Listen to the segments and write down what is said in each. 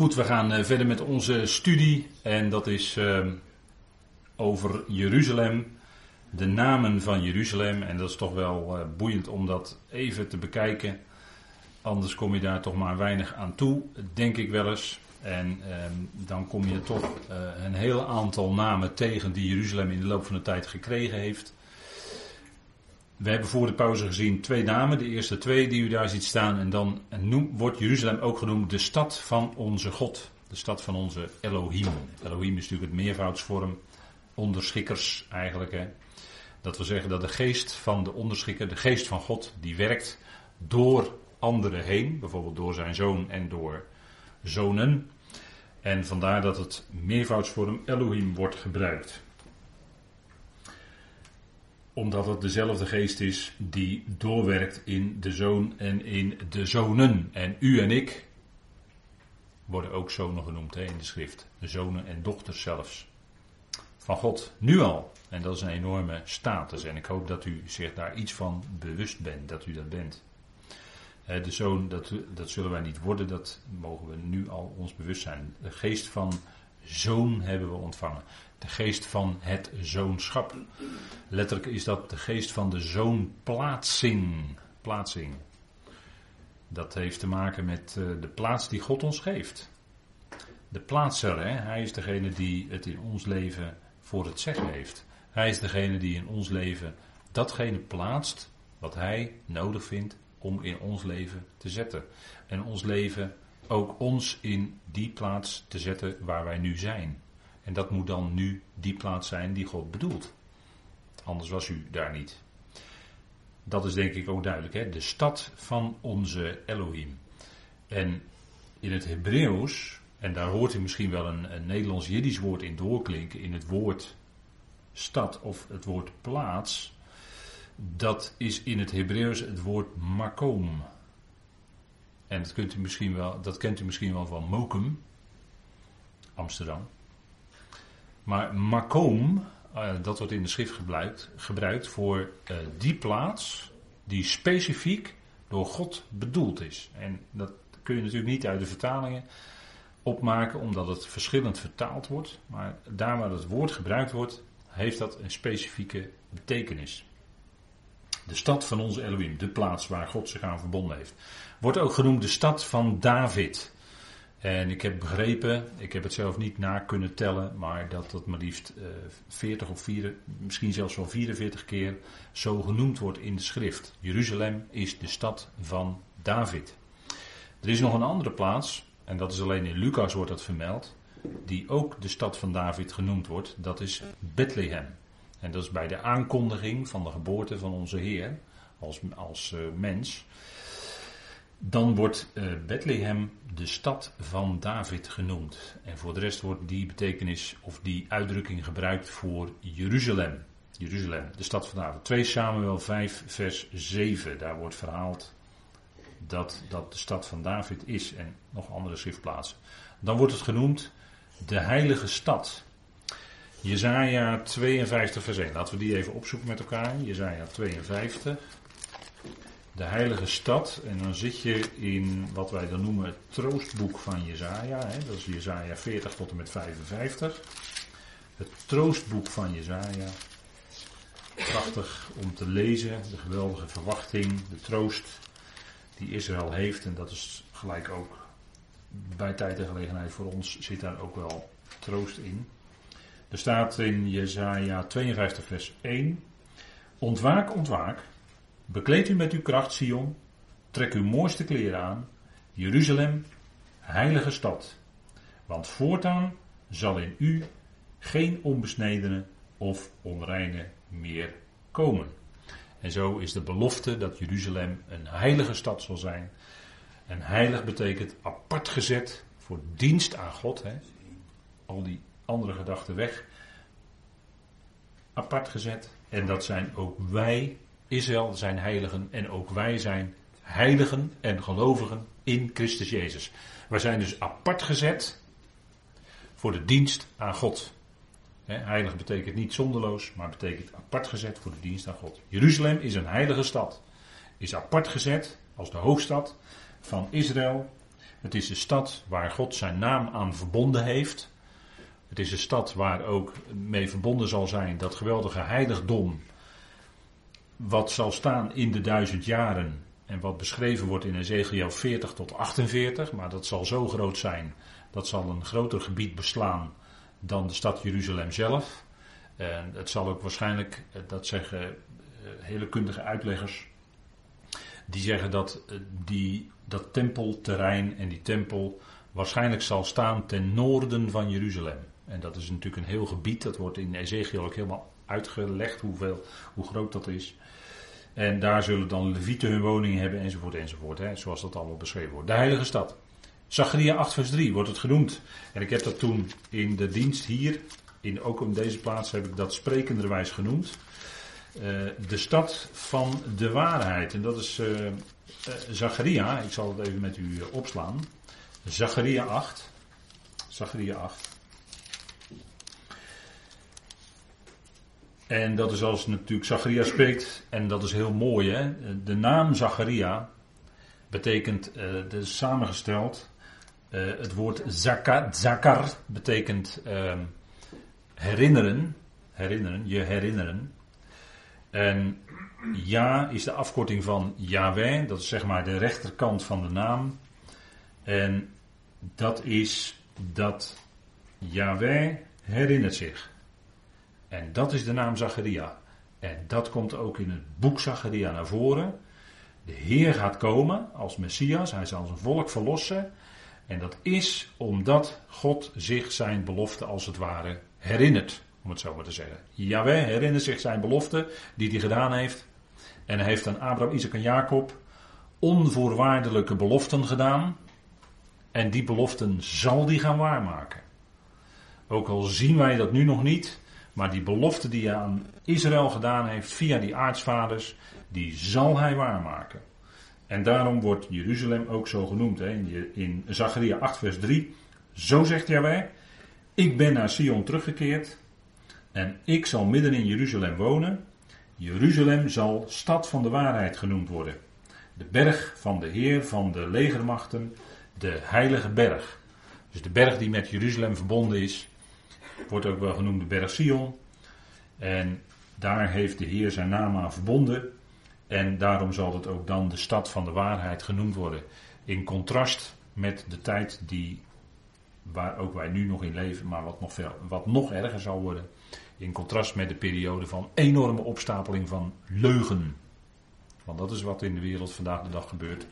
Goed, we gaan eh, verder met onze studie en dat is uh, over Jeruzalem, de namen van Jeruzalem. En dat is toch wel uh, boeiend om dat even te bekijken. Anders kom je daar toch maar weinig aan toe, denk ik wel eens. En ehm, dan kom je toch uh, een heel aantal namen tegen die Jeruzalem in de loop van de tijd gekregen heeft. We hebben voor de pauze gezien twee namen, de eerste twee die u daar ziet staan. En dan wordt Jeruzalem ook genoemd de stad van onze God. De stad van onze Elohim. Elohim is natuurlijk het meervoudsvorm. Onderschikkers eigenlijk. Hè. Dat wil zeggen dat de geest van de onderschikker, de geest van God, die werkt door anderen heen. Bijvoorbeeld door zijn zoon en door zonen. En vandaar dat het meervoudsvorm Elohim wordt gebruikt omdat het dezelfde geest is die doorwerkt in de zoon en in de zonen. En u en ik worden ook zonen genoemd hè, in de schrift. De zonen en dochters zelfs. Van God, nu al. En dat is een enorme status. En ik hoop dat u zich daar iets van bewust bent, dat u dat bent. De zoon, dat, dat zullen wij niet worden, dat mogen we nu al ons bewust zijn. De geest van zoon hebben we ontvangen. De geest van het zoonschap. Letterlijk is dat de geest van de zoonplaatsing. Plaatsing. Dat heeft te maken met eh, de plaats die God ons geeft. De plaatser, hè? hij is degene die het in ons leven voor het zeggen heeft. Hij is degene die in ons leven datgene plaatst wat hij nodig vindt om in ons leven te zetten. En ons leven ook ons in die plaats te zetten waar wij nu zijn. En dat moet dan nu die plaats zijn die God bedoelt. Anders was u daar niet. Dat is denk ik ook duidelijk. Hè? De stad van onze Elohim. En in het Hebreeuws, en daar hoort u misschien wel een, een Nederlands-Jiddisch woord in doorklinken, in het woord stad of het woord plaats. Dat is in het Hebreeuws het woord makom. En kunt u misschien wel, dat kent u misschien wel van Mokum, Amsterdam. Maar makom, uh, dat wordt in de schrift gebruikt, gebruikt voor uh, die plaats die specifiek door God bedoeld is. En dat kun je natuurlijk niet uit de vertalingen opmaken, omdat het verschillend vertaald wordt. Maar daar waar het woord gebruikt wordt, heeft dat een specifieke betekenis. De stad van onze Elohim, de plaats waar God zich aan verbonden heeft. Wordt ook genoemd de stad van David. En ik heb begrepen, ik heb het zelf niet na kunnen tellen, maar dat dat maar liefst uh, 40 of 4, misschien zelfs wel 44 keer zo genoemd wordt in de schrift. Jeruzalem is de stad van David. Er is nog een andere plaats, en dat is alleen in Lucas wordt dat vermeld, die ook de stad van David genoemd wordt. Dat is Bethlehem. En dat is bij de aankondiging van de geboorte van onze Heer als, als uh, mens. Dan wordt uh, Bethlehem de stad van David genoemd. En voor de rest wordt die betekenis of die uitdrukking gebruikt voor Jeruzalem. Jeruzalem, de stad van David. 2 Samuel 5, vers 7. Daar wordt verhaald dat dat de stad van David is en nog andere schriftplaatsen. Dan wordt het genoemd de heilige stad. Jezaja 52 vers 1. Laten we die even opzoeken met elkaar. Jezaja 52 de heilige stad. En dan zit je in wat wij dan noemen het troostboek van Jezaja. Hè? Dat is Jezaja 40 tot en met 55. Het troostboek van Jezaja. Prachtig om te lezen. De geweldige verwachting, de troost die Israël heeft. En dat is gelijk ook bij tijd en gelegenheid voor ons zit daar ook wel troost in. Er staat in Jezaja 52 vers 1. Ontwaak, ontwaak. Bekleed u met uw kracht, Sion. Trek uw mooiste kleren aan. Jeruzalem, heilige stad. Want voortaan zal in u geen onbesnedene of onreine meer komen. En zo is de belofte dat Jeruzalem een heilige stad zal zijn. En heilig betekent apart gezet voor dienst aan God. Hè. Al die andere gedachten weg. Apart gezet. En dat zijn ook wij Israël zijn heiligen en ook wij zijn heiligen en gelovigen in Christus Jezus. Wij zijn dus apart gezet voor de dienst aan God. heilig betekent niet zonderloos, maar betekent apart gezet voor de dienst aan God. Jeruzalem is een heilige stad. Is apart gezet als de hoofdstad van Israël Het is de stad waar God zijn naam aan verbonden heeft. Het is de stad waar ook mee verbonden zal zijn dat geweldige heiligdom. Wat zal staan in de duizend jaren. En wat beschreven wordt in Ezekiel 40 tot 48. Maar dat zal zo groot zijn. Dat zal een groter gebied beslaan dan de stad Jeruzalem zelf. En het zal ook waarschijnlijk, eh, dat zeggen eh, hele kundige uitleggers, die zeggen dat eh, die, dat tempelterrein en die tempel waarschijnlijk zal staan ten noorden van Jeruzalem. En dat is natuurlijk een heel gebied, dat wordt in Ezekiel ook helemaal uitgelegd hoeveel, hoe groot dat is. En daar zullen dan levieten hun woningen hebben enzovoort enzovoort, hè, zoals dat allemaal beschreven wordt. De heilige stad. Zacharia 8 vers 3 wordt het genoemd. En ik heb dat toen in de dienst hier, in, ook in deze plaats heb ik dat sprekenderwijs genoemd. Uh, de stad van de waarheid. En dat is uh, uh, Zacharia. Ik zal het even met u opslaan. Zacharia 8. Zacharia 8. En dat is als natuurlijk Zacharia spreekt. En dat is heel mooi. Hè? De naam Zacharia betekent, uh, is samengesteld. Uh, het woord zakar, zakar betekent uh, herinneren. Herinneren, je herinneren. En ja is de afkorting van Yahweh. Dat is zeg maar de rechterkant van de naam. En dat is dat Yahweh herinnert zich. En dat is de naam Zacharia. En dat komt ook in het boek Zacharia naar voren. De Heer gaat komen als Messias, hij zal zijn volk verlossen. En dat is omdat God zich zijn belofte als het ware herinnert, om het zo maar te zeggen. Jawel herinnert zich zijn belofte die hij gedaan heeft. En hij heeft aan Abraham, Isaac en Jacob onvoorwaardelijke beloften gedaan. En die beloften zal hij gaan waarmaken. Ook al zien wij dat nu nog niet, maar die belofte die hij aan Israël gedaan heeft via die aartsvaders, die zal hij waarmaken. En daarom wordt Jeruzalem ook zo genoemd. Hè? In Zacharia 8 vers 3. Zo zegt Jaweh, ik ben naar Sion teruggekeerd en ik zal midden in Jeruzalem wonen. Jeruzalem zal stad van de waarheid genoemd worden. De berg van de Heer van de legermachten, de heilige berg. Dus de berg die met Jeruzalem verbonden is, wordt ook wel genoemd de berg Sion. En daar heeft de Heer zijn naam aan verbonden. En daarom zal het ook dan de stad van de waarheid genoemd worden. In contrast met de tijd die, waar ook wij nu nog in leven, maar wat nog, veel, wat nog erger zal worden. In contrast met de periode van enorme opstapeling van leugen. Want dat is wat in de wereld vandaag de dag gebeurt.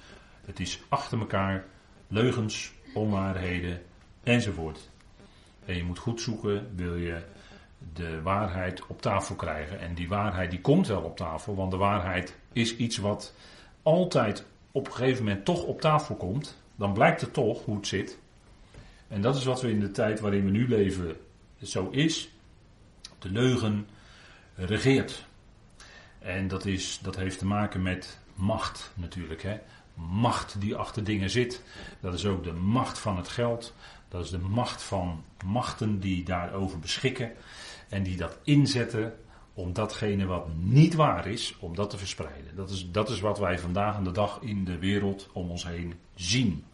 Het is achter elkaar leugens, onwaarheden enzovoort. En je moet goed zoeken, wil je de waarheid op tafel krijgen. En die waarheid die komt wel op tafel, want de waarheid is iets wat altijd op een gegeven moment toch op tafel komt. Dan blijkt het toch hoe het zit. En dat is wat we in de tijd waarin we nu leven zo is. De leugen regeert. En dat, is, dat heeft te maken met macht natuurlijk. Hè. Macht die achter dingen zit. Dat is ook de macht van het geld. Dat is de macht van machten die daarover beschikken. En die dat inzetten om datgene wat niet waar is, om dat te verspreiden. Dat is, dat is wat wij vandaag aan de dag in de wereld om ons heen zien.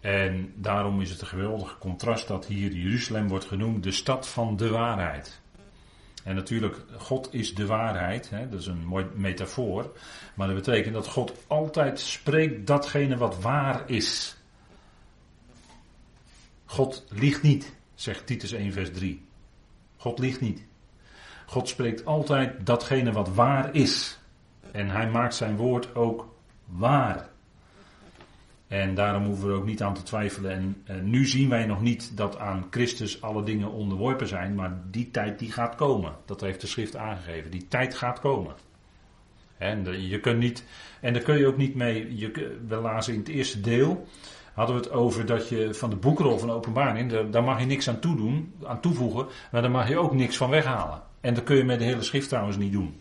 En daarom is het een geweldig contrast dat hier Jeruzalem wordt genoemd de stad van de waarheid. En natuurlijk, God is de waarheid, hè, dat is een mooi metafoor. Maar dat betekent dat God altijd spreekt datgene wat waar is. God liegt niet, zegt Titus 1 vers 3. God liegt niet. God spreekt altijd datgene wat waar is. En hij maakt zijn woord ook waar. En daarom hoeven we er ook niet aan te twijfelen. En, nu zien wij nog niet dat aan Christus alle dingen onderworpen zijn, maar die tijd die gaat komen. Dat heeft de schrift aangegeven. Die tijd gaat komen. En je kunt niet, en daar kun je ook niet mee, je, we lazen in het eerste deel, hadden we het over dat je van de boekrol van openbaring, daar mag je niks aan, toedoen, aan toevoegen, maar daar mag je ook niks van weghalen. En dat kun je met de hele schrift trouwens niet doen.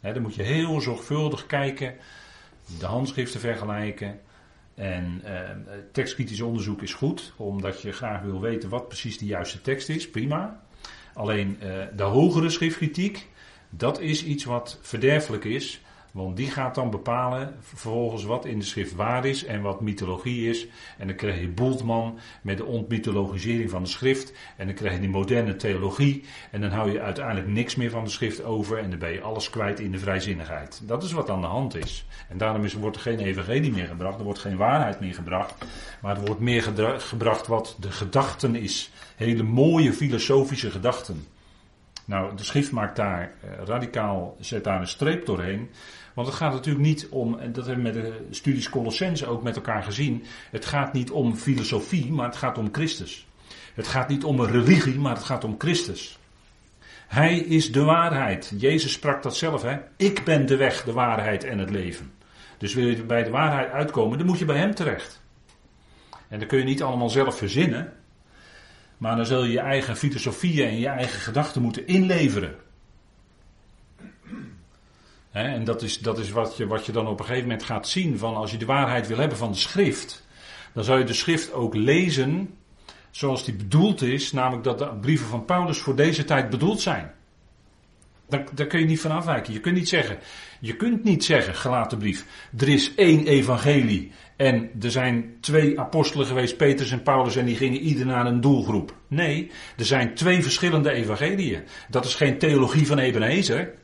dan moet je heel zorgvuldig kijken, de handschriften vergelijken. En eh, tekstkritisch onderzoek is goed, omdat je graag wil weten wat precies de juiste tekst is, prima. Alleen eh, de hogere schriftkritiek, dat is iets wat verderfelijk is, Want die gaat dan bepalen vervolgens wat in de schrift waar is en wat mythologie is. En dan krijg je Bultmann met de ontmythologisering van de schrift. En dan krijg je die moderne theologie. En dan hou je uiteindelijk niks meer van de schrift over. En dan ben je alles kwijt in de vrijzinnigheid. Dat is wat aan de hand is. En daarom is, wordt er geen evangelie meer gebracht. Er wordt geen waarheid meer gebracht. Maar er wordt meer gebracht wat de gedachten is. Hele mooie filosofische gedachten. Nou, de schrift maakt daar eh, radicaal, zet daar een streep doorheen. Want het gaat natuurlijk niet om, en dat hebben we met de studies Colossense ook met elkaar gezien. Het gaat niet om filosofie, maar het gaat om Christus. Het gaat niet om een religie, maar het gaat om Christus. Hij is de waarheid. Jezus sprak dat zelf, hè? Ik ben de weg, de waarheid en het leven. Dus wil je bij de waarheid uitkomen, dan moet je bij hem terecht. En dan kun je niet allemaal zelf verzinnen. Maar dan zul je je eigen filosofieën en je eigen gedachten moeten inleveren. En dat is, dat is wat, je, wat je dan op een gegeven moment gaat zien van als je de waarheid wil hebben van de schrift. Dan zou je de schrift ook lezen zoals die bedoeld is. Namelijk dat de brieven van Paulus voor deze tijd bedoeld zijn. Daar, daar kun je niet van afwijken. Je kunt niet zeggen, je kunt niet zeggen, gelaten brief, er is één evangelie en er zijn twee apostelen geweest, Petrus en Paulus, en die gingen ieder naar een doelgroep. Nee, er zijn twee verschillende evangeliën. Dat is geen theologie van Ebenezer.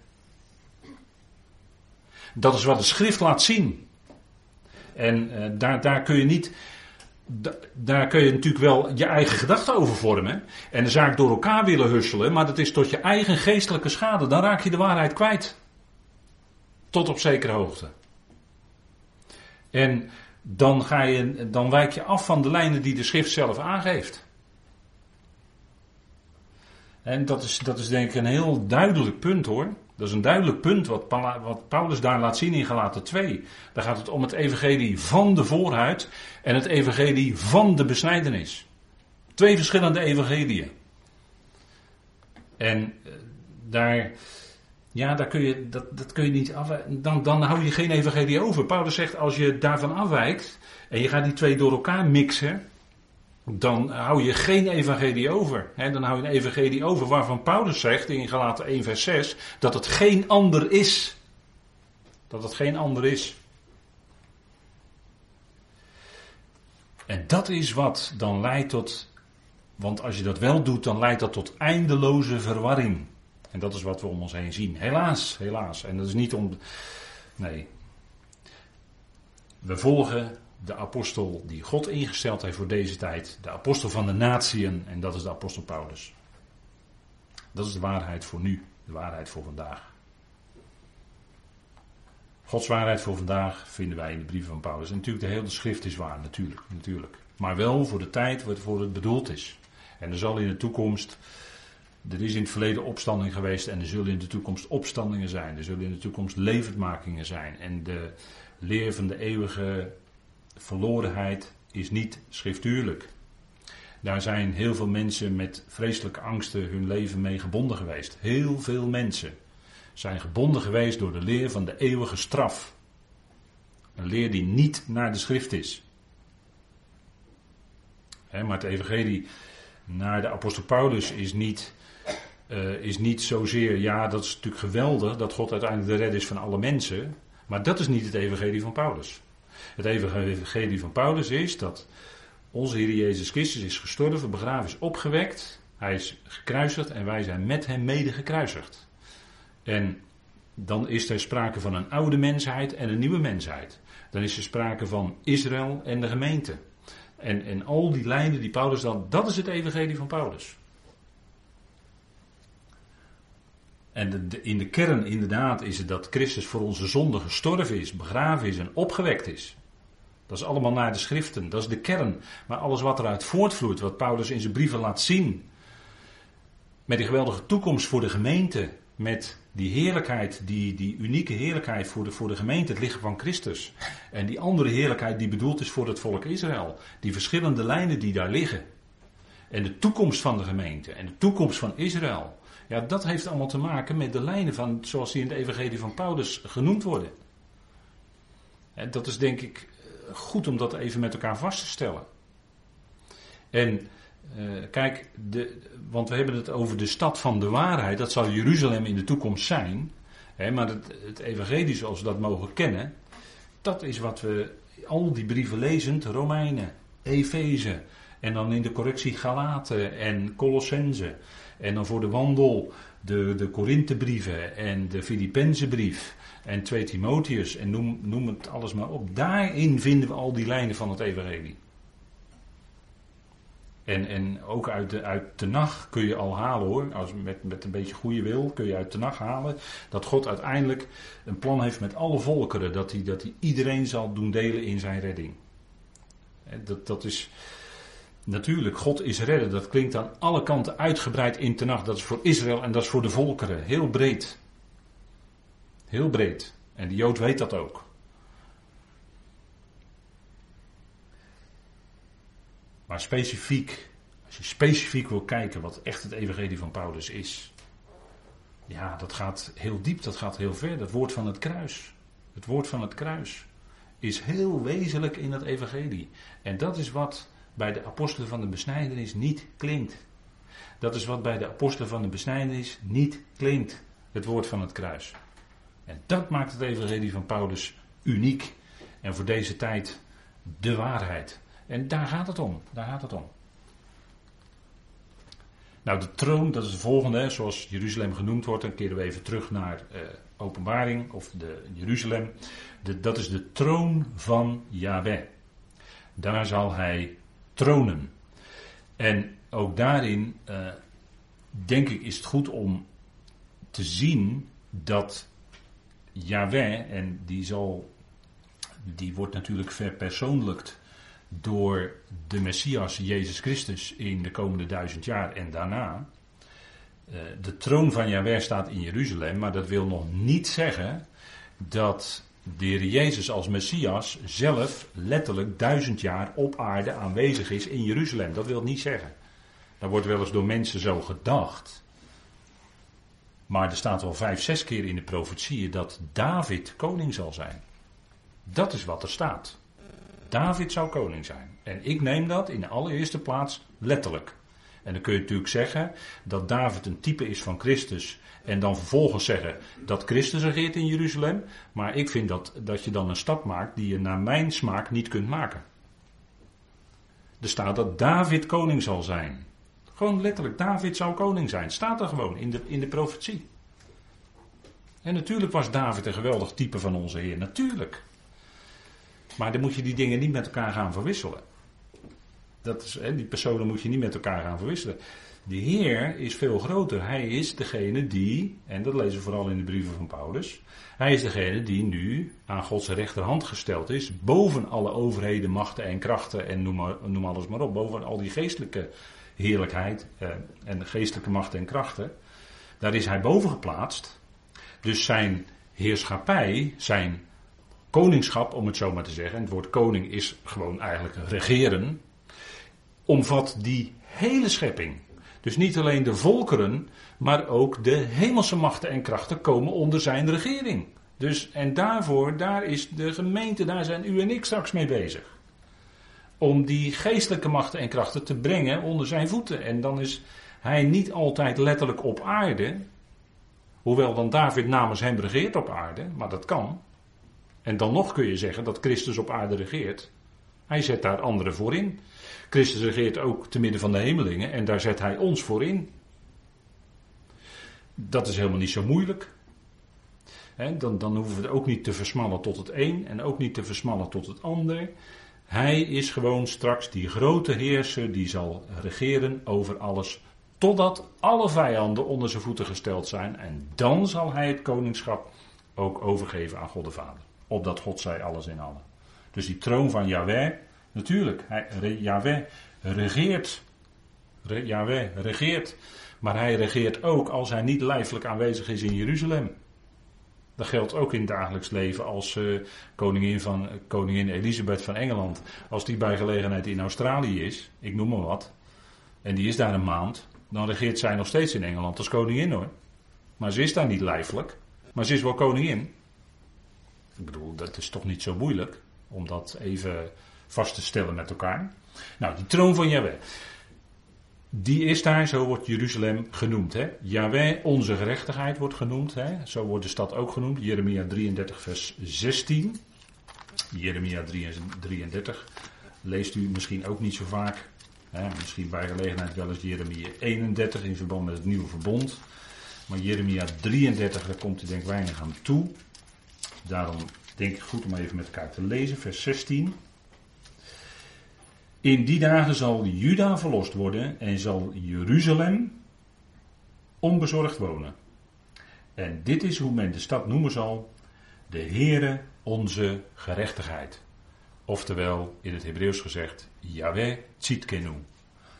Dat is wat de schrift laat zien. En uh, daar, daar kun je niet, daar kun je natuurlijk wel je eigen gedachten over vormen. En de zaak door elkaar willen husselen, maar dat is tot je eigen geestelijke schade. Dan raak je de waarheid kwijt. Tot op zekere hoogte. En dan, ga je, dan wijk je af van de lijnen die de schrift zelf aangeeft. En dat is, dat is denk ik een heel duidelijk punt hoor. Dat is een duidelijk punt wat, Paulus daar laat zien in Galaten 2. Daar gaat het om het evangelie van de voorhuid en het evangelie van de besnijdenis. Twee verschillende evangeliën. En eh, daar, ja, daar kun je, dat, dat kun je niet af. Dan, dan hou je geen evangelie over. Paulus zegt, als je daarvan afwijkt en je gaat die twee door elkaar mixen, dan hou je geen evangelie over. dan hou je een evangelie over waarvan Paulus zegt in Galaten 1 vers 6 dat het geen ander is. Dat het geen ander is. En dat is wat dan leidt tot, want als je dat wel doet, dan leidt dat tot eindeloze verwarring. En dat is wat we om ons heen zien. Helaas, helaas. En dat is niet om. Nee. We volgen de apostel die God ingesteld heeft voor deze tijd. De apostel van de natieën. En dat is de apostel Paulus. Dat is de waarheid voor nu. De waarheid voor vandaag. Gods waarheid voor vandaag vinden wij in de brieven van Paulus. En natuurlijk, de hele schrift is waar, natuurlijk, natuurlijk. Maar wel voor de tijd waarvoor het bedoeld is. En er zal in de toekomst er is in het verleden opstanding geweest en er zullen in de toekomst opstandingen zijn. Er zullen in de toekomst levendmakingen zijn. En de leer van de eeuwige verlorenheid is niet schriftuurlijk. Daar zijn heel veel mensen met vreselijke angsten hun leven mee gebonden geweest. Heel veel mensen zijn gebonden geweest door de leer van de eeuwige straf. Een leer die niet naar de schrift is. maar het evangelie naar de apostel Paulus is niet uh, is niet zozeer, ja, dat is natuurlijk geweldig dat God uiteindelijk de redder is van alle mensen. Maar dat is niet het evangelie van Paulus. Het evangelie van Paulus is dat onze Heer Jezus Christus is gestorven, begraven, is opgewekt. Hij is gekruisigd en wij zijn met hem mede gekruisigd. En dan is er sprake van een oude mensheid en een nieuwe mensheid. Dan is er sprake van Israël en de gemeente. En, en al die lijnen die Paulus dan, dat is het evangelie van Paulus. En in de kern inderdaad is het dat Christus voor onze zonde gestorven is, begraven is en opgewekt is. Dat is allemaal naar de schriften, dat is de kern. Maar alles wat eruit voortvloeit, wat Paulus in zijn brieven laat zien, met die geweldige toekomst voor de gemeente, met die heerlijkheid, die, die unieke heerlijkheid voor de, voor de gemeente, het lichaam van Christus. En die andere heerlijkheid die bedoeld is voor het volk Israël. Die verschillende lijnen die daar liggen. En de toekomst van de gemeente en de toekomst van Israël. Ja, dat heeft allemaal te maken met de lijnen van, zoals die in de Evangelie van Paulus genoemd worden. En dat is denk ik eh, goed om dat even met elkaar vast te stellen. En uh, kijk, de, want we hebben het over de stad van de waarheid, dat zal Jeruzalem in de toekomst zijn. maar het, het evangelie zoals we dat mogen kennen, dat is wat we al die brieven lezend, Romeinen, Efeze, en dan in de correctie Galaten en Colossense. En dan voor de wandel de, de Korinthebrieven en de Filippenzenbrief en 2 Timotheus en noem, noem het alles maar op. Daarin vinden we al die lijnen van het evangelie. En, en ook uit de, uit de nacht kun je al halen hoor, als met, met een beetje goede wil kun je uit de nacht halen dat God uiteindelijk een plan heeft met alle volkeren, dat hij, dat hij iedereen zal doen delen in zijn redding. Dat, dat is, Natuurlijk, God is redden. Dat klinkt aan alle kanten uitgebreid in nacht. Dat is voor Israël en dat is voor de volkeren. Heel breed. Heel breed. En de Jood weet dat ook. Maar specifiek, als je specifiek wil kijken wat echt het evangelie van Paulus is. Ja, dat gaat heel diep, dat gaat heel ver. Dat woord van het kruis. Het woord van het kruis is heel wezenlijk in het evangelie. En dat is wat bij de apostelen van de besnijdenis niet klinkt. Dat is wat bij de apostelen van de besnijdenis niet klinkt. Het woord van het kruis. En dat maakt het evangelie van Paulus uniek. En voor deze tijd de waarheid. En daar gaat het om. Daar gaat het om. Nou, de troon, dat is de volgende, zoals Jeruzalem genoemd wordt. Dan keren we even terug naar uh, Openbaring of de Jeruzalem. De, dat is de troon van Yahweh. Daar zal hij tronen. En ook daarin, uh, denk ik, is het goed om te zien dat Yahweh, en die zal, die wordt natuurlijk verpersoonlijkt door de Messias Jezus Christus in de komende duizend jaar en daarna. Uh, de troon van Yahweh staat in Jeruzalem, maar dat wil nog niet zeggen dat de Jezus als Messias zelf letterlijk duizend jaar op aarde aanwezig is in Jeruzalem. Dat wil niet zeggen. Daar wordt wel eens door mensen zo gedacht. Maar er staat wel vijf, zes keer in de profetieën dat David koning zal zijn. Dat is wat er staat. David zou koning zijn. En ik neem dat in de allereerste plaats letterlijk. En dan kun je natuurlijk zeggen dat David een type is van Christus. En dan vervolgens zeggen dat Christus regeert in Jeruzalem. Maar ik vind dat, dat je dan een stap maakt die je naar mijn smaak niet kunt maken. Er staat dat David koning zal zijn. Gewoon letterlijk, David zou koning zijn. Staat er gewoon in de, in de profetie. En natuurlijk was David een geweldig type van onze Heer. Natuurlijk. Maar dan moet je die dingen niet met elkaar gaan verwisselen. Dat is, hè, die personen moet je niet met elkaar gaan verwisselen. De Heer is veel groter. Hij is degene die, en dat lezen we vooral in de brieven van Paulus, hij is degene die nu aan Gods rechterhand gesteld is, boven alle overheden, machten en krachten en noem, noem alles maar op, boven al die geestelijke heerlijkheid eh, en geestelijke machten en krachten. Daar is hij boven geplaatst. Dus zijn heerschappij, zijn koningschap, om het zo maar te zeggen, en het woord koning is gewoon eigenlijk regeren, omvat die hele schepping. Dus niet alleen de volkeren, maar ook de hemelse machten en krachten komen onder zijn regering. Dus, en daarvoor, daar is de gemeente, daar zijn u en ik straks mee bezig. Om die geestelijke machten en krachten te brengen onder zijn voeten. En dan is hij niet altijd letterlijk op aarde. Hoewel dan David namens hem regeert op aarde, maar dat kan. En dan nog kun je zeggen dat Christus op aarde regeert. Hij zet daar anderen voor in. Christus regeert ook te midden van de hemelingen en daar zet hij ons voor in. Dat is helemaal niet zo moeilijk. dan, dan hoeven we het ook niet te versmallen tot het een en ook niet te versmallen tot het ander. Hij is gewoon straks die grote heerser die zal regeren over alles. Totdat alle vijanden onder zijn voeten gesteld zijn. En dan zal hij het koningschap ook overgeven aan God de Vader. Opdat God zij alles in allen. Dus die troon van Yahweh, Natuurlijk, hij, Yahweh regeert. Re, Yahweh regeert. Maar hij regeert ook als hij niet lijfelijk aanwezig is in Jeruzalem. Dat geldt ook in het dagelijks leven als uh, koningin, van, koningin Elisabeth van Engeland. Als die bij gelegenheid in Australië is, ik noem maar wat, en die is daar een maand, dan regeert zij nog steeds in Engeland als koningin hoor. Maar ze is daar niet lijfelijk, maar ze is wel koningin. Ik bedoel, dat is toch niet zo moeilijk om dat even vast te stellen met elkaar. Nou, die troon van Jahweh. die is daar, zo wordt Jeruzalem genoemd. Hè? Yahweh, onze gerechtigheid, wordt genoemd. Hè? Zo wordt de stad ook genoemd. Jeremia 33, vers 16. Jeremia 33 leest u misschien ook niet zo vaak. Hè? Misschien bij gelegenheid wel eens Jeremia 31 in verband met het nieuwe verbond. Maar Jeremia 33, daar komt u denk ik weinig aan toe. Daarom denk ik goed om even met elkaar te lezen, vers 16. In die dagen zal Juda verlost worden en zal Jeruzalem onbezorgd wonen. En dit is hoe men de stad noemen zal: de Heere onze gerechtigheid. Oftewel, in het Hebreeuws gezegd, Yahweh Tzidkenu.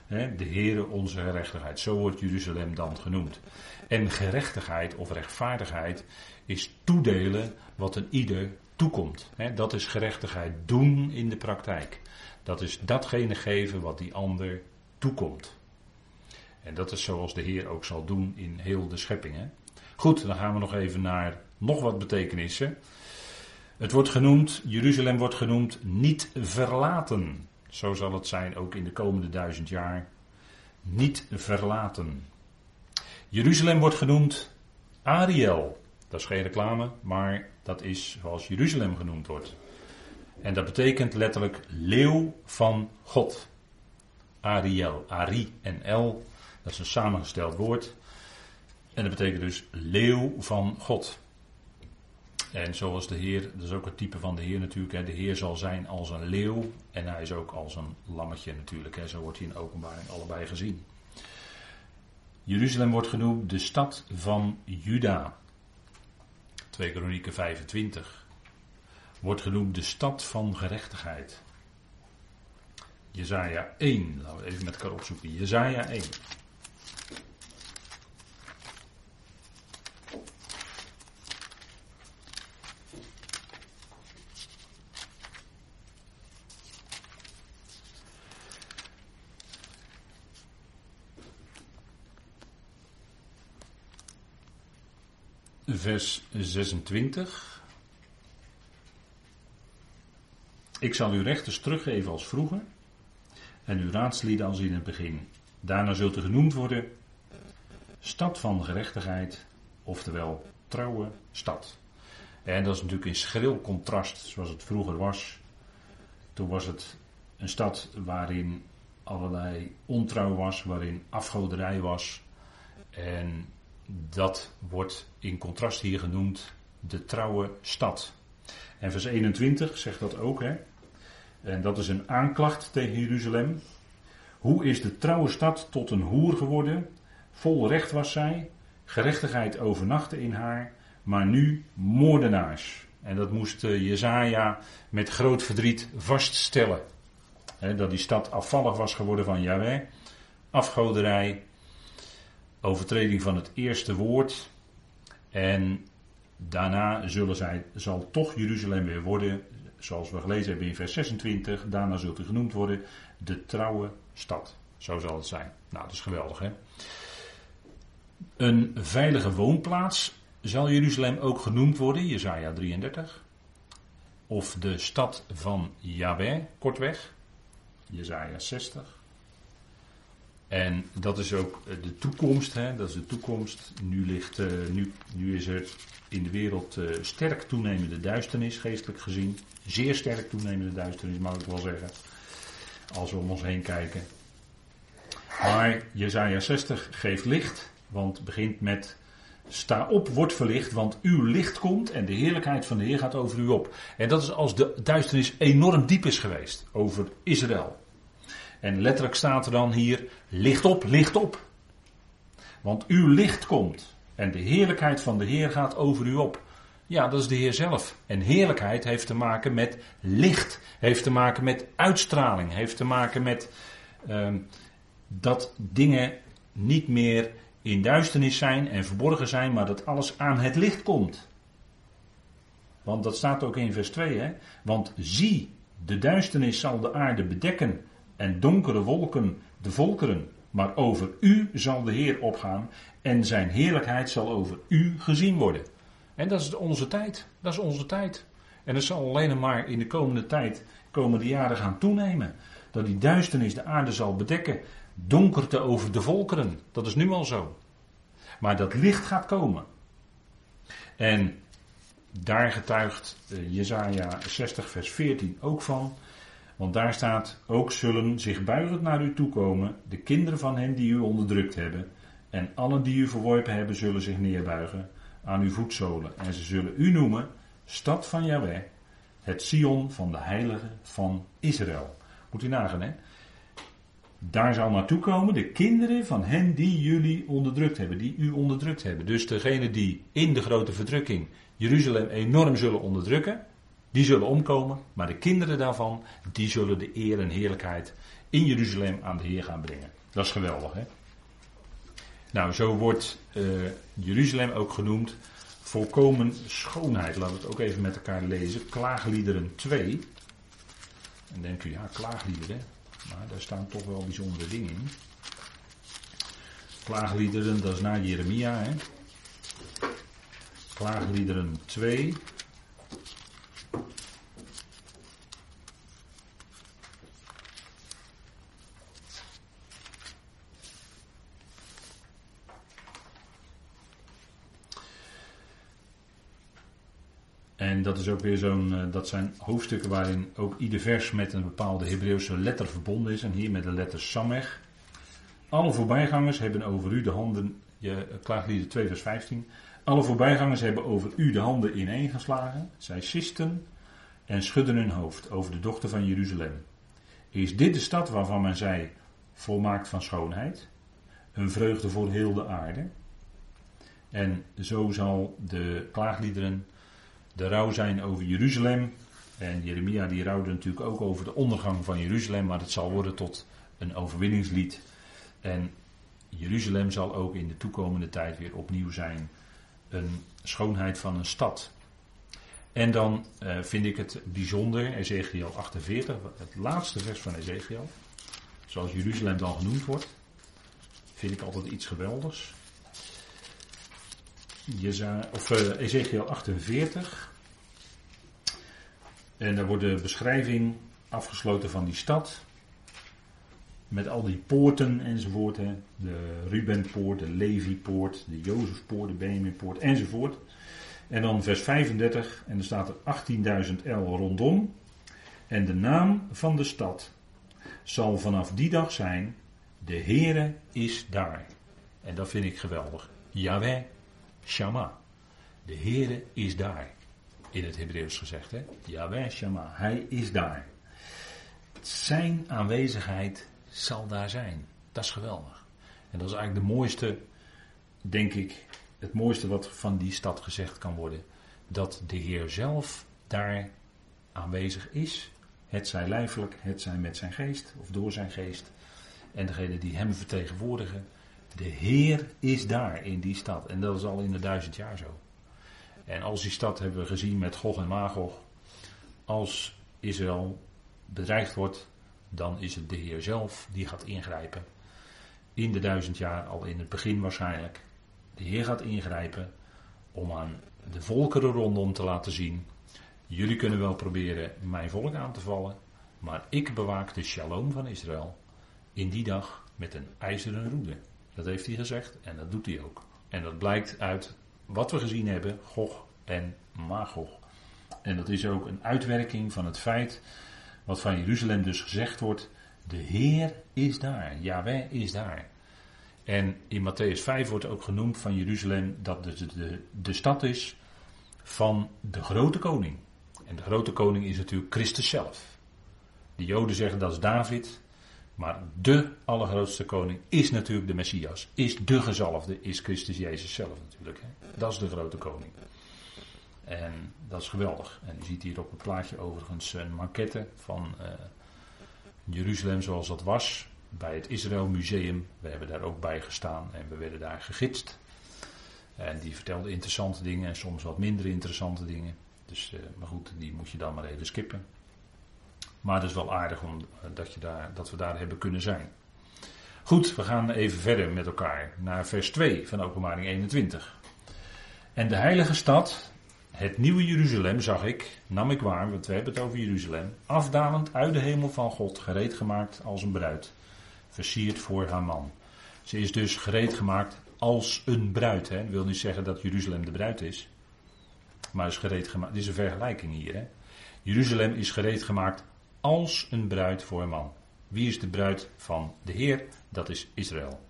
De Heere onze gerechtigheid. Zo wordt Jeruzalem dan genoemd. En gerechtigheid of rechtvaardigheid is toedelen wat een ieder toekomt. Dat is gerechtigheid doen in de praktijk. Dat is datgene geven wat die ander toekomt. En dat is zoals de Heer ook zal doen in heel de schepping. Hè? Goed, dan gaan we nog even naar nog wat betekenissen. Het wordt genoemd, Jeruzalem wordt genoemd niet verlaten. Zo zal het zijn ook in de komende duizend jaar. Niet verlaten. Jeruzalem wordt genoemd Ariel. Dat is geen reclame, maar dat is zoals Jeruzalem genoemd wordt. En dat betekent letterlijk leeuw van God. Ariel, Ari en El, dat is een samengesteld woord. En dat betekent dus leeuw van God. En zoals de Heer, dat is ook het type van de Heer natuurlijk. Hè. De Heer zal zijn als een leeuw en hij is ook als een lammetje natuurlijk. Hè. Zo wordt hij in openbaring allebei gezien. Jeruzalem wordt genoemd de stad van Juda. 2 Kronieken 25 wordt genoemd de stad van gerechtigheid. Jezaja 1, laten we even met elkaar opzoeken. Jezaja 1. Vers 26. Ik zal uw rechters teruggeven als vroeger en uw raadslieden als in het begin. Daarna zult u genoemd worden stad van gerechtigheid, oftewel trouwe stad. En dat is natuurlijk in schril contrast zoals het vroeger was. Toen was het een stad waarin allerlei ontrouw was, waarin afgoderij was. En dat wordt in contrast hier genoemd de trouwe stad. En vers 21 zegt dat ook, hè? En dat is een aanklacht tegen Jeruzalem. Hoe is de trouwe stad tot een hoer geworden? Vol recht was zij, gerechtigheid overnachtte in haar, maar nu moordenaars. En dat moest eh, Jezaja met groot verdriet vaststellen. dat die stad afvallig was geworden van Yahweh, afgoderij, overtreding van het eerste woord. En daarna zullen zij, zal toch Jeruzalem weer worden zoals we gelezen hebben in vers 26, daarna zult u genoemd worden de trouwe stad. Zo zal het zijn. Nou, dat is geweldig hè. Een veilige woonplaats zal Jeruzalem ook genoemd worden, Jezaja 33. Of de stad van Yahweh, kortweg, Jezaja 60. En dat is ook de toekomst, hè? dat is de toekomst. Nu, ligt, uh, nu, nu is er in de wereld uh, sterk toenemende duisternis, geestelijk gezien. Zeer sterk toenemende duisternis, mag ik wel zeggen. Als we om ons heen kijken. Maar Jezaja 60 geeft licht, want begint met Sta op, word verlicht, want uw licht komt en de heerlijkheid van de Heer gaat over u op. En dat is als de duisternis enorm diep is geweest over Israël. En letterlijk staat er dan hier, licht op, licht op. Want uw licht komt en de heerlijkheid van de Heer gaat over u op. Ja, dat is de Heer zelf. En heerlijkheid heeft te maken met licht, heeft te maken met uitstraling, heeft te maken met uh, dat dingen niet meer in duisternis zijn en verborgen zijn, maar dat alles aan het licht komt. Want dat staat ook in vers 2, hè? Want zie, de duisternis zal de aarde bedekken en donkere wolken de volkeren. Maar over u zal de Heer opgaan en zijn heerlijkheid zal over u gezien worden. En dat is onze tijd. Dat is onze tijd. En het zal alleen maar in de komende tijd, komende jaren gaan toenemen. dat die duisternis de aarde zal bedekken. Donkerte over de volkeren. Dat is nu al zo. Maar dat licht gaat komen. En daar getuigt uh, Jezaja 60 vers 14 ook van. Want daar staat, ook zullen zich buigend naar u toekomen, de kinderen van hen die u onderdrukt hebben. En allen die u verworpen hebben, zullen zich neerbuigen aan uw voetzolen. En ze zullen u noemen, stad van Yahweh, het Sion van de heilige van Israël. Moet u nagaan, hè? Daar zal naartoe komen de kinderen van hen die jullie onderdrukt hebben, die u onderdrukt hebben. Dus degene die in de grote verdrukking Jeruzalem enorm zullen onderdrukken, die zullen omkomen, maar de kinderen daarvan, die zullen de eer en heerlijkheid in Jeruzalem aan de Heer gaan brengen. Dat is geweldig, hè? Nou, zo wordt uh, Jeruzalem ook genoemd volkomen schoonheid. Laten we het ook even met elkaar lezen. Klaagliederen 2. En denkt u, ja, klaagliederen. Maar daar staan toch wel bijzondere dingen in. Klaagliederen, dat is na Jeremia. Hè? Klaagliederen 2. En dat is ook weer zo'n, eh, dat zijn hoofdstukken waarin ook ieder vers met een bepaalde Hebreeuwse letter verbonden is. En hier met de letter Samech. Alle voorbijgangers hebben over u de handen, je, klaaglieden 2 vers 15. Alle voorbijgangers hebben over u de handen ineengeslagen. Zij sisten en schudden hun hoofd over de dochter van Jeruzalem. Is dit de stad waarvan men zei, volmaakt van schoonheid? Een vreugde voor heel de aarde? En zo zal de klaagliederen de rouw zijn over Jeruzalem. En Jeremia die rouwde natuurlijk ook over de ondergang van Jeruzalem, maar het zal worden tot een overwinningslied. En Jeruzalem zal ook in de toekomende tijd weer opnieuw zijn een schoonheid van een stad. En dan uh, vind ik het bijzonder, Ezekiel 48, het laatste vers van Ezekiel, zoals Jeruzalem dan genoemd wordt, vind ik altijd iets geweldigs. Uh, Ezekiel 48. En daar wordt de beschrijving afgesloten van die stad. Met al die poorten enzovoort. Hè. De Rubenpoort, de Levipoort, de Jozefpoort, de Benjaminpoort enzovoort. En dan vers 35. En er staat er 18.000 el rondom. En de naam van de stad zal vanaf die dag zijn. De Heere is daar. En dat vind ik geweldig. Yahweh Shama. De Heere is daar. In het Hebreeuws gezegd, hè? Yahweh Shama. Hij is daar. Zijn aanwezigheid zal daar zijn. Dat is geweldig. En dat is eigenlijk de mooiste, denk ik, het mooiste wat van die stad gezegd kan worden. Dat de Heer zelf daar aanwezig is. Het zij lijfelijk, het zij met zijn geest of door zijn geest. En degene die hem vertegenwoordigen, de Heer is daar in die stad. En dat is al in de duizend jaar zo. En als die stad hebben we gezien met Gog en Magog. Als Israël bedreigd wordt, dan is het de Heer zelf die gaat ingrijpen. In de duizend jaar, al in het begin waarschijnlijk. De Heer gaat ingrijpen om aan de volkeren rondom te laten zien. Jullie kunnen wel proberen mijn volk aan te vallen, maar ik bewaak de shalom van Israël in die dag met een ijzeren roede. Dat heeft hij gezegd en dat doet hij ook. En dat blijkt uit wat we gezien hebben, Gog en Magog. En dat is ook een uitwerking van het feit wat van Jeruzalem dus gezegd wordt. De Heer is daar, Yahweh is daar. En in Matthäus 5 wordt ook genoemd van Jeruzalem dat het de, de, de stad is van de grote koning. En de grote koning is natuurlijk Christus zelf. De Joden zeggen dat is David. Maar de allergrootste koning is natuurlijk de Messias. Is de gezalfde, is Christus Jezus zelf natuurlijk. Hè? Dat is de grote koning. En dat is geweldig. En u ziet hier op het plaatje overigens een maquette van uh, Jeruzalem zoals dat was. Bij het Israël Museum. We hebben daar ook bij gestaan en we werden daar gegidst. En die vertelde interessante dingen en soms wat minder interessante dingen. Dus, uh, maar goed, die moet je dan maar even skippen. Maar het is wel aardig om, eh, dat, je daar, dat we daar hebben kunnen zijn. Goed, we gaan even verder met elkaar naar vers 2 van Openbaring 21. En de heilige stad, het nieuwe Jeruzalem zag ik, nam ik waar, want we hebben het over Jeruzalem, afdalend uit de hemel van God, gereed gemaakt als een bruid, versierd voor haar man. Ze is dus gereed gemaakt als een bruid. Hè. Dat wil niet zeggen dat Jeruzalem de bruid is, maar is gereed gemaakt. Dit is een vergelijking hier. Hè. Jeruzalem is gereed gemaakt als een bruid voor een man. Wie is de bruid van de Heer? Dat is Israël.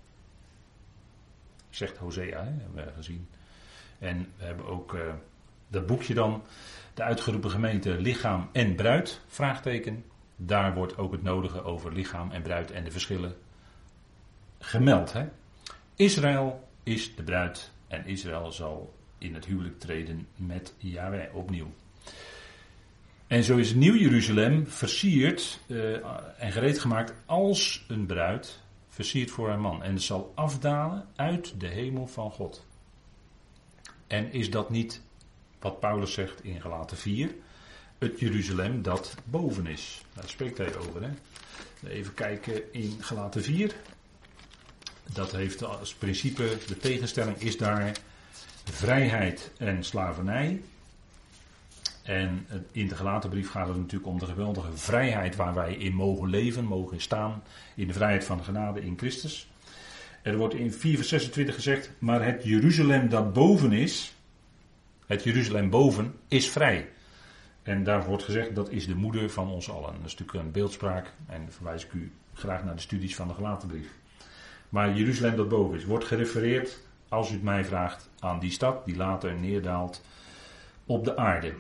Zegt Hosea, hè? hebben we gezien. En we hebben ook uh, dat boekje dan, de uitgeroepen gemeente lichaam en bruid, vraagteken. Daar wordt ook het nodige over lichaam en bruid en de verschillen gemeld. Hè? Israël is de bruid en Israël zal in het huwelijk treden met Yahweh opnieuw. En zo is Nieuw Jeruzalem versierd uh, en gereed gemaakt als een bruid, versierd voor haar man. En zal afdalen uit de hemel van God. En is dat niet wat Paulus zegt in Galaten 4? Het Jeruzalem dat boven is. Daar spreekt hij over. Hè? Even kijken in Galaten 4. Dat heeft als principe, de tegenstelling is daar vrijheid en slavernij. En in de gelaten brief gaat het natuurlijk om de geweldige vrijheid waar wij in mogen leven, mogen staan. In de vrijheid van de genade in Christus. Er wordt in 4 vers 26 gezegd, maar het Jeruzalem dat boven is, het Jeruzalem boven, is vrij. En daar wordt gezegd, dat is de moeder van ons allen. Dat is natuurlijk een beeldspraak en verwijs ik u graag naar de studies van de gelaten brief. Maar Jeruzalem dat boven is, wordt gerefereerd, als u het mij vraagt, aan die stad die later neerdaalt op de aarde.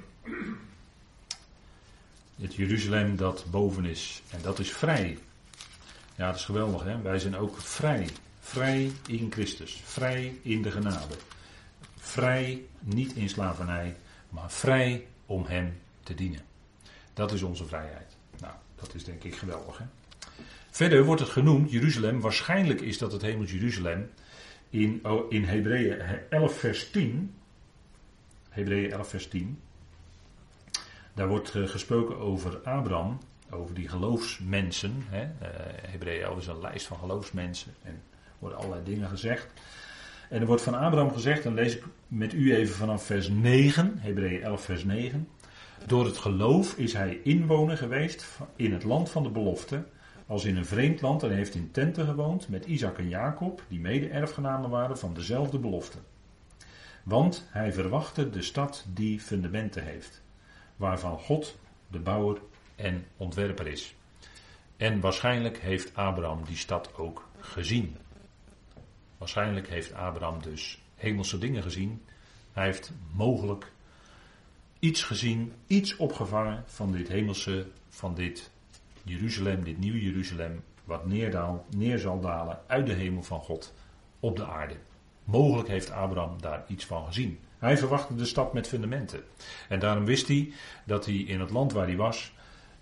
Het Jeruzalem dat boven is. En dat is vrij. Ja, dat is geweldig hè. Wij zijn ook vrij. Vrij in Christus. Vrij in de genade. Vrij niet in slavernij, maar vrij om Hem te dienen. Dat is onze vrijheid. Nou, dat is denk ik geweldig hè. Verder wordt het genoemd, Jeruzalem, waarschijnlijk is dat het hemel Jeruzalem, in, oh, in Hebreeën 11 vers 10, Hebreeën 11 vers 10, daar wordt eh, gesproken over Abraham, over die geloofsmensen. Hè. Uh, Hebreeën is een lijst van geloofsmensen en worden allerlei dingen gezegd. En er wordt van Abraham gezegd, dan lees ik met u even vanaf vers 9, Hebreeën 11 vers 9. Door het geloof is hij inwoner geweest in het land van de belofte, als in een vreemd land en heeft in tenten gewoond met Isaac en Jacob, die mede-erfgenamen waren van dezelfde belofte. Want hij verwachtte de stad die fundamenten heeft waarvan God de bouwer en ontwerper is. En waarschijnlijk heeft Abraham die stad ook gezien. Waarschijnlijk heeft Abraham dus hemelse dingen gezien. Hij heeft mogelijk iets gezien, iets opgevangen van dit hemelse, van dit Jeruzalem, dit nieuwe Jeruzalem, wat neerdaal, neer zal dalen uit de hemel van God op de aarde. Mogelijk heeft Abraham daar iets van gezien. Hij verwachtte de stad met fundamenten. En daarom wist hij dat hij in het land waar hij was.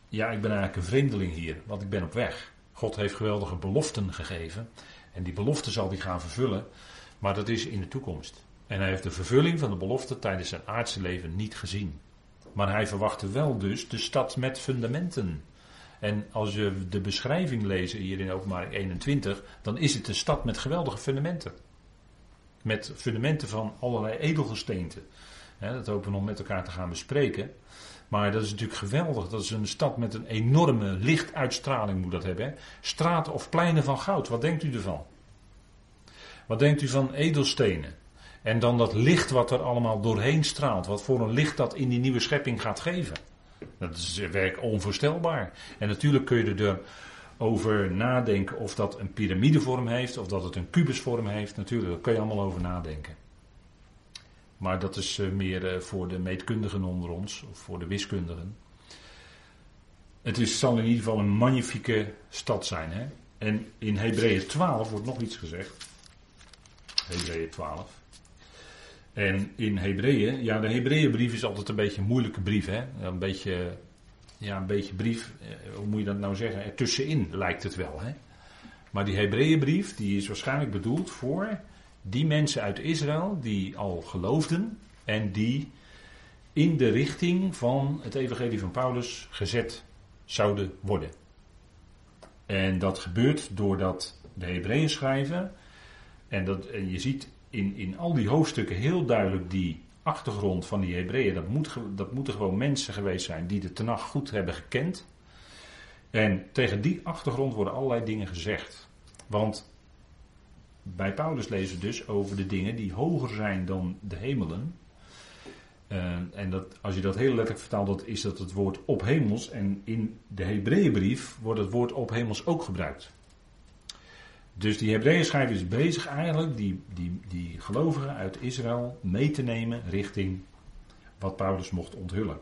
Ja, ik ben eigenlijk een vreemdeling hier, want ik ben op weg. God heeft geweldige beloften gegeven. En die beloften zal hij gaan vervullen. Maar dat is in de toekomst. En hij heeft de vervulling van de belofte tijdens zijn aardse leven niet gezien. Maar hij verwachtte wel dus de stad met fundamenten. En als je de beschrijving leest hier in openbaring 21, dan is het een stad met geweldige fundamenten. Met fundamenten van allerlei edelgesteenten. dat hopen we nog met elkaar te gaan bespreken. Maar dat is natuurlijk geweldig. Dat is een stad met een enorme lichtuitstraling moet dat hebben. Hè? Straten of pleinen van goud. Wat denkt u ervan? Wat denkt u van edelstenen? En dan dat licht wat er allemaal doorheen straalt. Wat voor een licht dat in die nieuwe schepping gaat geven. Dat is werk onvoorstelbaar. En natuurlijk kun je er over nadenken of dat een piramidevorm heeft of dat het een kubusvorm heeft. Natuurlijk, daar kun je allemaal over nadenken. Maar dat is eh, meer eh, voor de meetkundigen onder ons, of voor de wiskundigen. Het is, zal in ieder geval een magnifieke stad zijn. Hè? En in Hebreeën 12 wordt nog iets gezegd. Hebreeën 12. En in Hebreeën, ja, de Hebreeënbrief is altijd een beetje een moeilijke brief, hè? Een beetje ja, een beetje brief, eh, hoe moet je dat nou zeggen, ertussenin lijkt het wel. Hè? Maar die Hebreeënbrief, die is waarschijnlijk bedoeld voor die mensen uit Israël die al geloofden en die in de richting van het evangelie van Paulus gezet zouden worden. En dat gebeurt doordat de Hebreeën schrijven, en, dat, en je ziet in, in al die hoofdstukken heel duidelijk die achtergrond van die Hebreeën, dat, moet, dat moeten gewoon mensen geweest zijn die de Tenach goed hebben gekend. En tegen die achtergrond worden allerlei dingen gezegd. Want bij Paulus lezen we dus over de dingen die hoger zijn dan de hemelen. Uh, en dat, als je dat heel letterlijk vertaalt, is dat het woord op hemels. En in de Hebreeënbrief wordt het woord op hemels ook gebruikt. Dus die Hebreeën is bezig eigenlijk die, die, die gelovigen uit Israël mee te nemen richting wat Paulus mocht onthullen.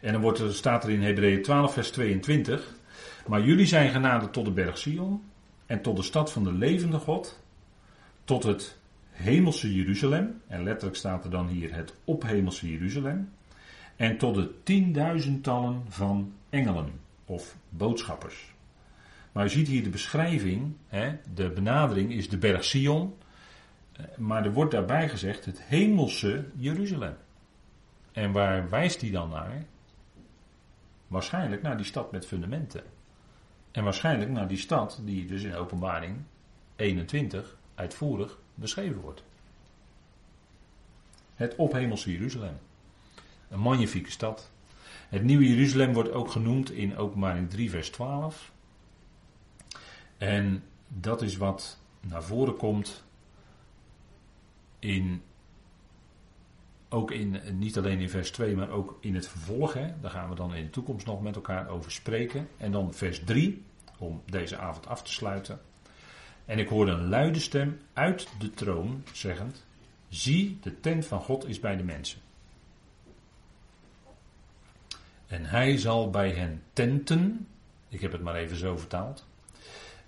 En dan wordt er, staat er in Hebreeën 12 vers 22. Maar jullie zijn genaderd tot de berg Sion en tot de stad van de levende God, tot het hemelse Jeruzalem, en letterlijk staat er dan hier het ophemelse Jeruzalem, en tot de tienduizendtallen van engelen of boodschappers. Maar u ziet hier de beschrijving, hè, de benadering is de berg Sion, eh, maar er wordt daarbij gezegd het hemelse Jeruzalem. En waar wijst hij dan naar? Waarschijnlijk naar die stad met fundamenten. En waarschijnlijk naar die stad die dus in openbaring 21 uitvoerig beschreven wordt. Het ophemelse Jeruzalem. Een magnifieke stad. Het nieuwe Jeruzalem wordt ook genoemd in openbaring 3 vers 12. En dat is wat naar voren komt in ook in, niet alleen in vers 2, maar ook in het vervolg. Hè, daar gaan we dan in de toekomst nog met elkaar over spreken. En dan vers 3, om deze avond af te sluiten. En ik hoorde een luide stem uit de troon zeggend: Zie, de tent van God is bij de mensen. En hij zal bij hen tenten, ik heb het maar even zo vertaald.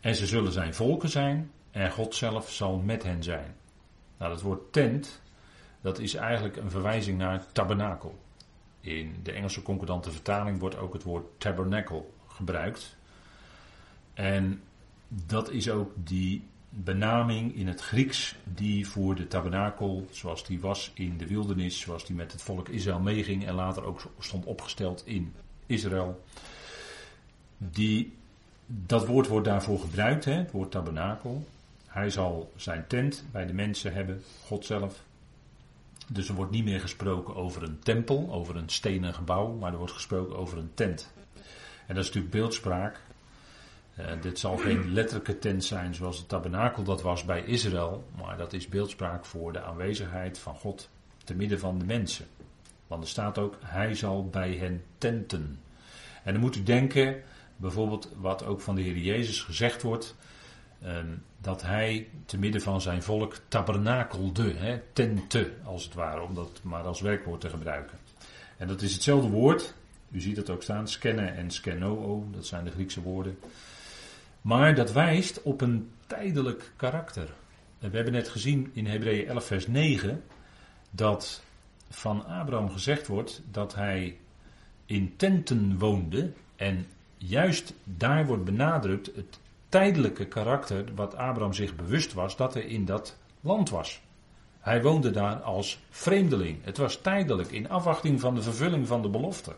En ze zullen zijn volken zijn, en God zelf zal met hen zijn. Nou, dat woord tent, dat is eigenlijk een verwijzing naar tabernakel. In de Engelse concordante vertaling wordt ook het woord tabernacle gebruikt. En dat is ook die benaming in het Grieks die voor de tabernakel, zoals die was in de wildernis, zoals die met het volk Israël meeging en later ook stond opgesteld in Israël. Die, dat woord wordt daarvoor gebruikt, hè, het woord tabernakel. Hij zal zijn tent bij de mensen hebben, God zelf. Dus er wordt niet meer gesproken over een tempel, over een stenen gebouw, maar er wordt gesproken over een tent. En dat is natuurlijk beeldspraak. Uh, dit zal geen letterlijke tent zijn zoals de tabernakel dat was bij Israël, maar dat is beeldspraak voor de aanwezigheid van God te midden van de mensen. Want er staat ook, hij zal bij hen tenten. En dan moet u denken, bijvoorbeeld wat ook van de Heer Jezus gezegd wordt, Ehm, dat hij te midden van zijn volk tabernakelde, hè, tente als het ware, om dat maar als werkwoord te gebruiken. En dat is hetzelfde woord, u ziet het ook staan, scannen en scanoo, dat zijn de Griekse woorden. Maar dat wijst op een tijdelijk karakter. We hebben net gezien in Hebreeën 11 vers 9 dat van Abraham gezegd wordt dat hij in tenten woonde en juist daar wordt benadrukt het tijdelijke karakter wat Abraham zich bewust was dat er in dat land was. Hij woonde daar als vreemdeling. Het was tijdelijk in afwachting van de vervulling van de belofte.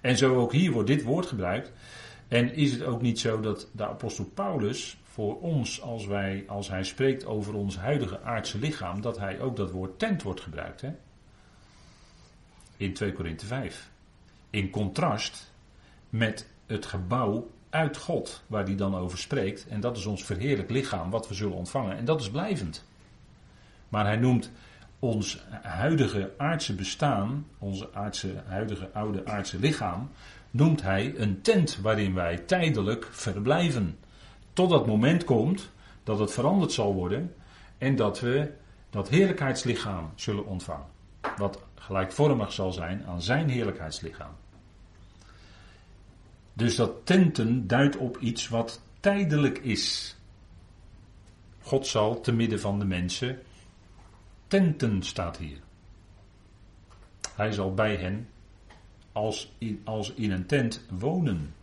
En zo ook hier wordt dit woord gebruikt. En is het ook niet zo dat de apostel Paulus voor ons, als, wij, als hij spreekt over ons huidige aardse lichaam, dat hij ook dat woord tent wordt gebruikt? Hè? In 2 Korinthe 5. In contrast met het gebouw uit God, waar hij dan over spreekt. En dat is ons verheerlijk lichaam, wat we zullen ontvangen. En dat is blijvend. Maar hij noemt ons huidige aardse bestaan, onze aardse, huidige oude aardse lichaam, noemt hij een tent waarin wij tijdelijk verblijven. Tot dat moment komt dat het veranderd zal worden en dat we dat heerlijkheidslichaam zullen ontvangen. Wat gelijkvormig zal zijn aan zijn heerlijkheidslichaam. Dus dat tenten duidt op iets wat tijdelijk is. God zal te midden van de mensen tenten staat hier. Hij zal bij hen als in, als in een tent wonen.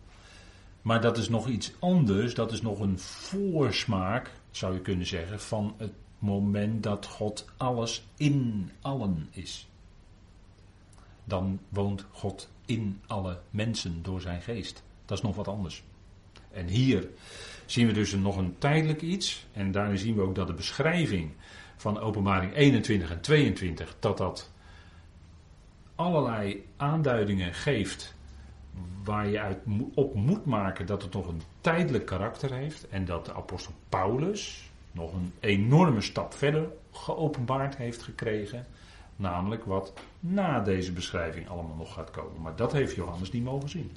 Maar dat is nog iets anders, dat is nog een voorsmaak, zou je kunnen zeggen, van het moment dat God alles in allen is. Dan woont God in alle mensen door zijn geest. Dat is nog wat anders. En hier zien we dus nog een tijdelijk iets. En daarin zien we ook dat de beschrijving van openbaring 21 en 22, dat dat allerlei aanduidingen geeft waar je op moet maken dat het nog een tijdelijk karakter heeft en dat de apostel Paulus nog een enorme stap verder geopenbaard heeft gekregen, namelijk wat na deze beschrijving allemaal nog gaat komen. Maar dat heeft Johannes niet mogen zien.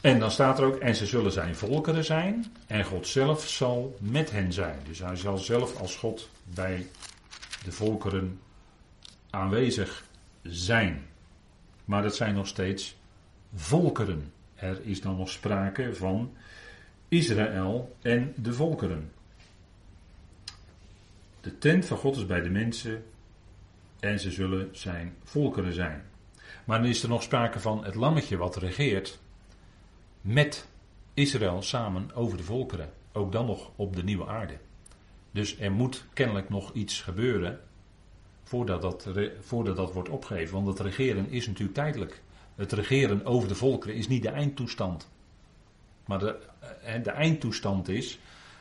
En dan staat er ook, en ze zullen zijn volkeren zijn, en God zelf zal met hen zijn. Dus hij zal zelf als God bij de volkeren aanwezig zijn. Maar dat zijn nog steeds volkeren. Er is dan nog sprake van Israël en de volkeren. De tent van God is bij de mensen en ze zullen zijn volkeren zijn. Maar dan is er nog sprake van het lammetje wat regeert met Israël samen over de volkeren. Ook dan nog op de nieuwe aarde. Dus er moet kennelijk nog iets gebeuren voordat dat, voordat dat wordt opgegeven. Want het regeren is natuurlijk tijdelijk. Het regeren over de volkeren is niet de eindtoestand. Maar de, eh, de eindtoestand is,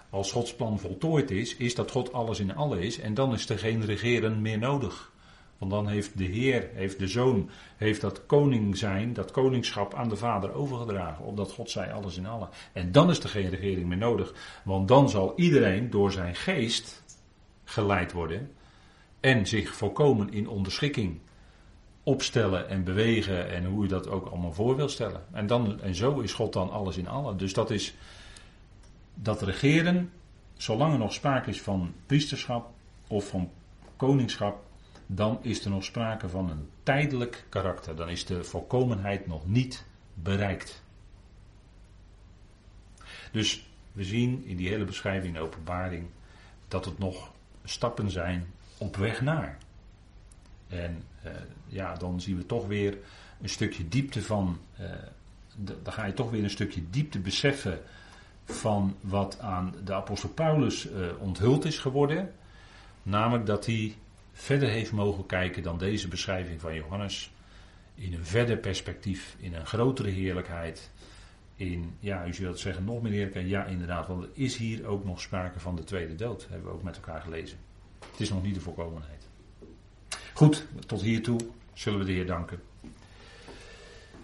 als Gods plan voltooid is, is dat God alles in alle is. En dan is er geen regeren meer nodig. Want dan heeft de Heer, heeft de Zoon, heeft dat koning zijn, dat koningschap aan de Vader overgedragen. Omdat God zei alles in alle. En dan is er geen regering meer nodig. Want dan zal iedereen door zijn geest geleid worden. En zich volkomen in onderschikking opstellen en bewegen en hoe je dat ook allemaal voor wil stellen. En, dan, en zo is God dan alles in alle. Dus dat is dat regeren, zolang er nog sprake is van priesterschap of van koningschap, dan is er nog sprake van een tijdelijk karakter. Dan is de volkomenheid nog niet bereikt. Dus we zien in die hele beschrijving de openbaring dat het nog stappen zijn op weg naar. En uh, ja, dan zien we toch weer een stukje diepte van. Uh, dan ga je toch weer een stukje diepte beseffen van wat aan de apostel Paulus uh, onthuld is geworden. Namelijk dat hij verder heeft mogen kijken dan deze beschrijving van Johannes. In een verder perspectief, in een grotere heerlijkheid. In, ja, u zult zeggen, nog meer heerlijkheid. Ja, inderdaad, want er is hier ook nog sprake van de tweede dood. Hebben we ook met elkaar gelezen. Het is nog niet de volkomenheid. Goed, tot hiertoe zullen we de Heer danken.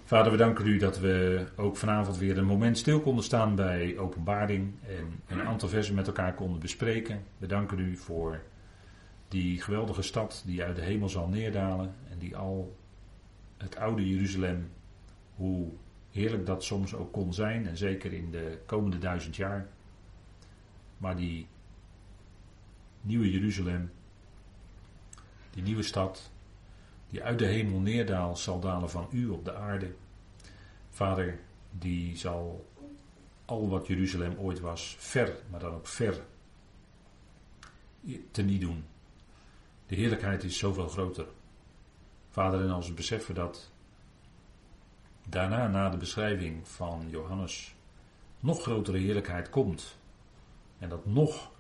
Vader, we danken u dat we ook vanavond weer een moment stil konden staan bij openbaring en een aantal versen met elkaar konden bespreken. We danken u voor die geweldige stad die uit de hemel zal neerdalen en die al het oude Jeruzalem, hoe heerlijk dat soms ook kon zijn en zeker in de komende duizend jaar, maar die nieuwe Jeruzalem, die nieuwe stad, die uit de hemel neerdaalt, zal dalen van u op de aarde. Vader, die zal al wat Jeruzalem ooit was, ver, maar dan ook ver, teniet doen. De heerlijkheid is zoveel groter. Vader, en als we beseffen dat daarna, na de beschrijving van Johannes, nog grotere heerlijkheid komt. En dat nog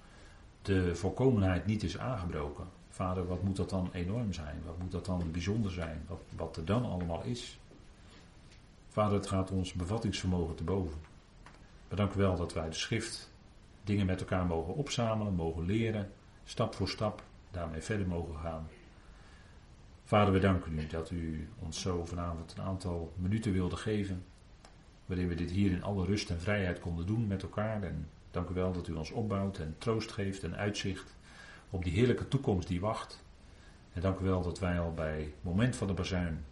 de volkomenheid niet is aangebroken. Vader, wat moet dat dan enorm zijn? Wat moet dat dan bijzonder zijn? Wat, wat er dan allemaal is? Vader, het gaat ons bevattingsvermogen te boven. We wel dat wij de schrift dingen met elkaar mogen opzamelen, mogen leren, stap voor stap daarmee verder mogen gaan. Vader, we danken u dat u ons zo vanavond een aantal minuten wilde geven, waarin we dit hier in alle rust en vrijheid konden doen met elkaar. En dank u wel dat u ons opbouwt en troost geeft en uitzicht op die heerlijke toekomst die wacht. En dank u wel dat wij al bij het moment van de bazuin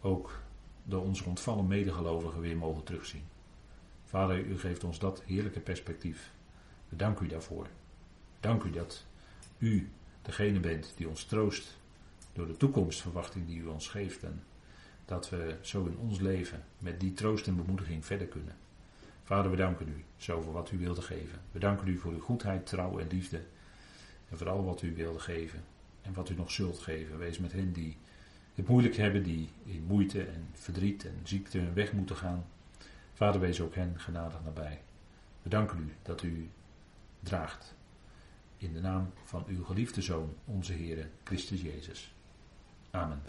ook door onze ontvallen medegelovigen weer mogen terugzien. Vader, u geeft ons dat heerlijke perspectief. We danken u daarvoor. Dank u dat u degene bent die ons troost door de toekomstverwachting die u ons geeft. En dat we zo in ons leven met die troost en bemoediging verder kunnen. Vader, we danken u zo voor wat u wilde geven. We danken u voor uw goedheid, trouw en liefde. En voor al wat u wilde geven. En wat u nog zult geven. Wees met hen die het moeilijk hebben, die in moeite en verdriet en ziekte hun weg moeten gaan. Vader, wees ook hen genadig nabij. We danken u dat u draagt. In de naam van uw geliefde Zoon, onze Heer Christus Jezus. Amen.